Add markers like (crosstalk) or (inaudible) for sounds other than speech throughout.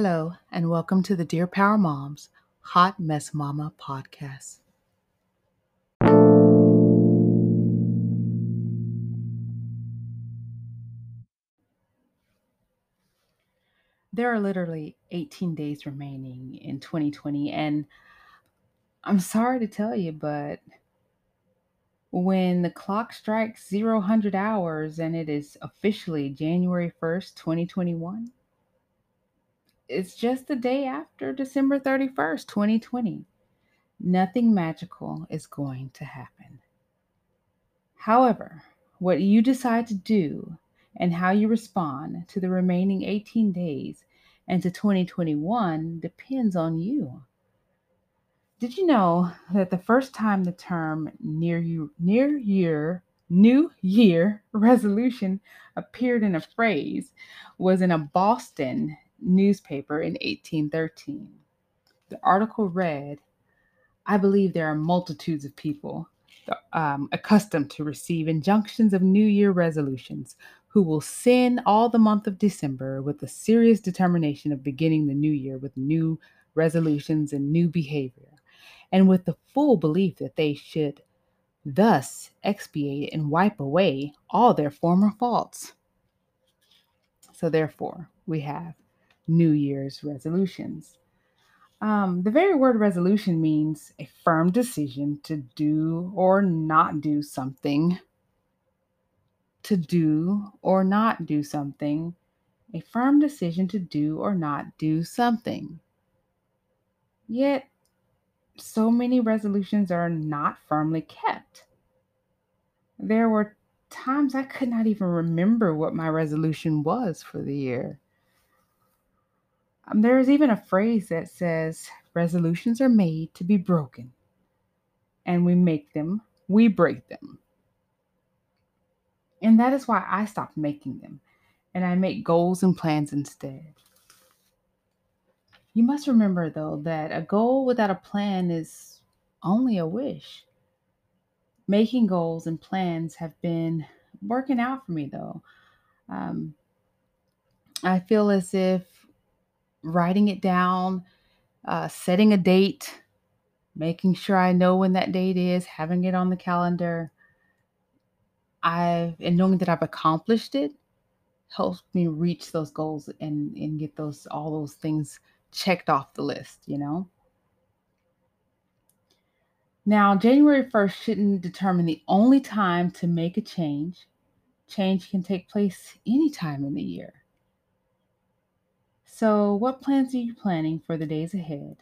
Hello, and welcome to the Dear Power Moms Hot Mess Mama podcast. There are literally 18 days remaining in 2020, and I'm sorry to tell you, but when the clock strikes 0 hours and it is officially January 1st, 2021, it's just the day after December 31st, 2020. Nothing magical is going to happen. However, what you decide to do and how you respond to the remaining 18 days and to 2021 depends on you. Did you know that the first time the term near you near year New Year (laughs) resolution appeared in a phrase was in a Boston newspaper in 1813. The article read, I believe there are multitudes of people um, accustomed to receive injunctions of New Year resolutions who will sin all the month of December with the serious determination of beginning the new year with new resolutions and new behavior, and with the full belief that they should thus expiate and wipe away all their former faults. So, therefore, we have New Year's resolutions. Um, the very word resolution means a firm decision to do or not do something. To do or not do something. A firm decision to do or not do something. Yet, so many resolutions are not firmly kept. There were times I could not even remember what my resolution was for the year. Um, there's even a phrase that says resolutions are made to be broken, and we make them, we break them. And that is why I stopped making them and I make goals and plans instead. You must remember, though, that a goal without a plan is only a wish. Making goals and plans have been working out for me, though. Um, I feel as if writing it down, uh, setting a date, making sure I know when that date is, having it on the calendar. I've and knowing that I've accomplished it helps me reach those goals and and get those all those things checked off the list, you know. Now, January 1st shouldn't determine the only time to make a change. Change can take place anytime in the year. So, what plans are you planning for the days ahead?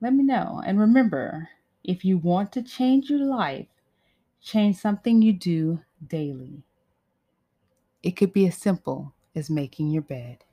Let me know. And remember, if you want to change your life, change something you do daily. It could be as simple as making your bed.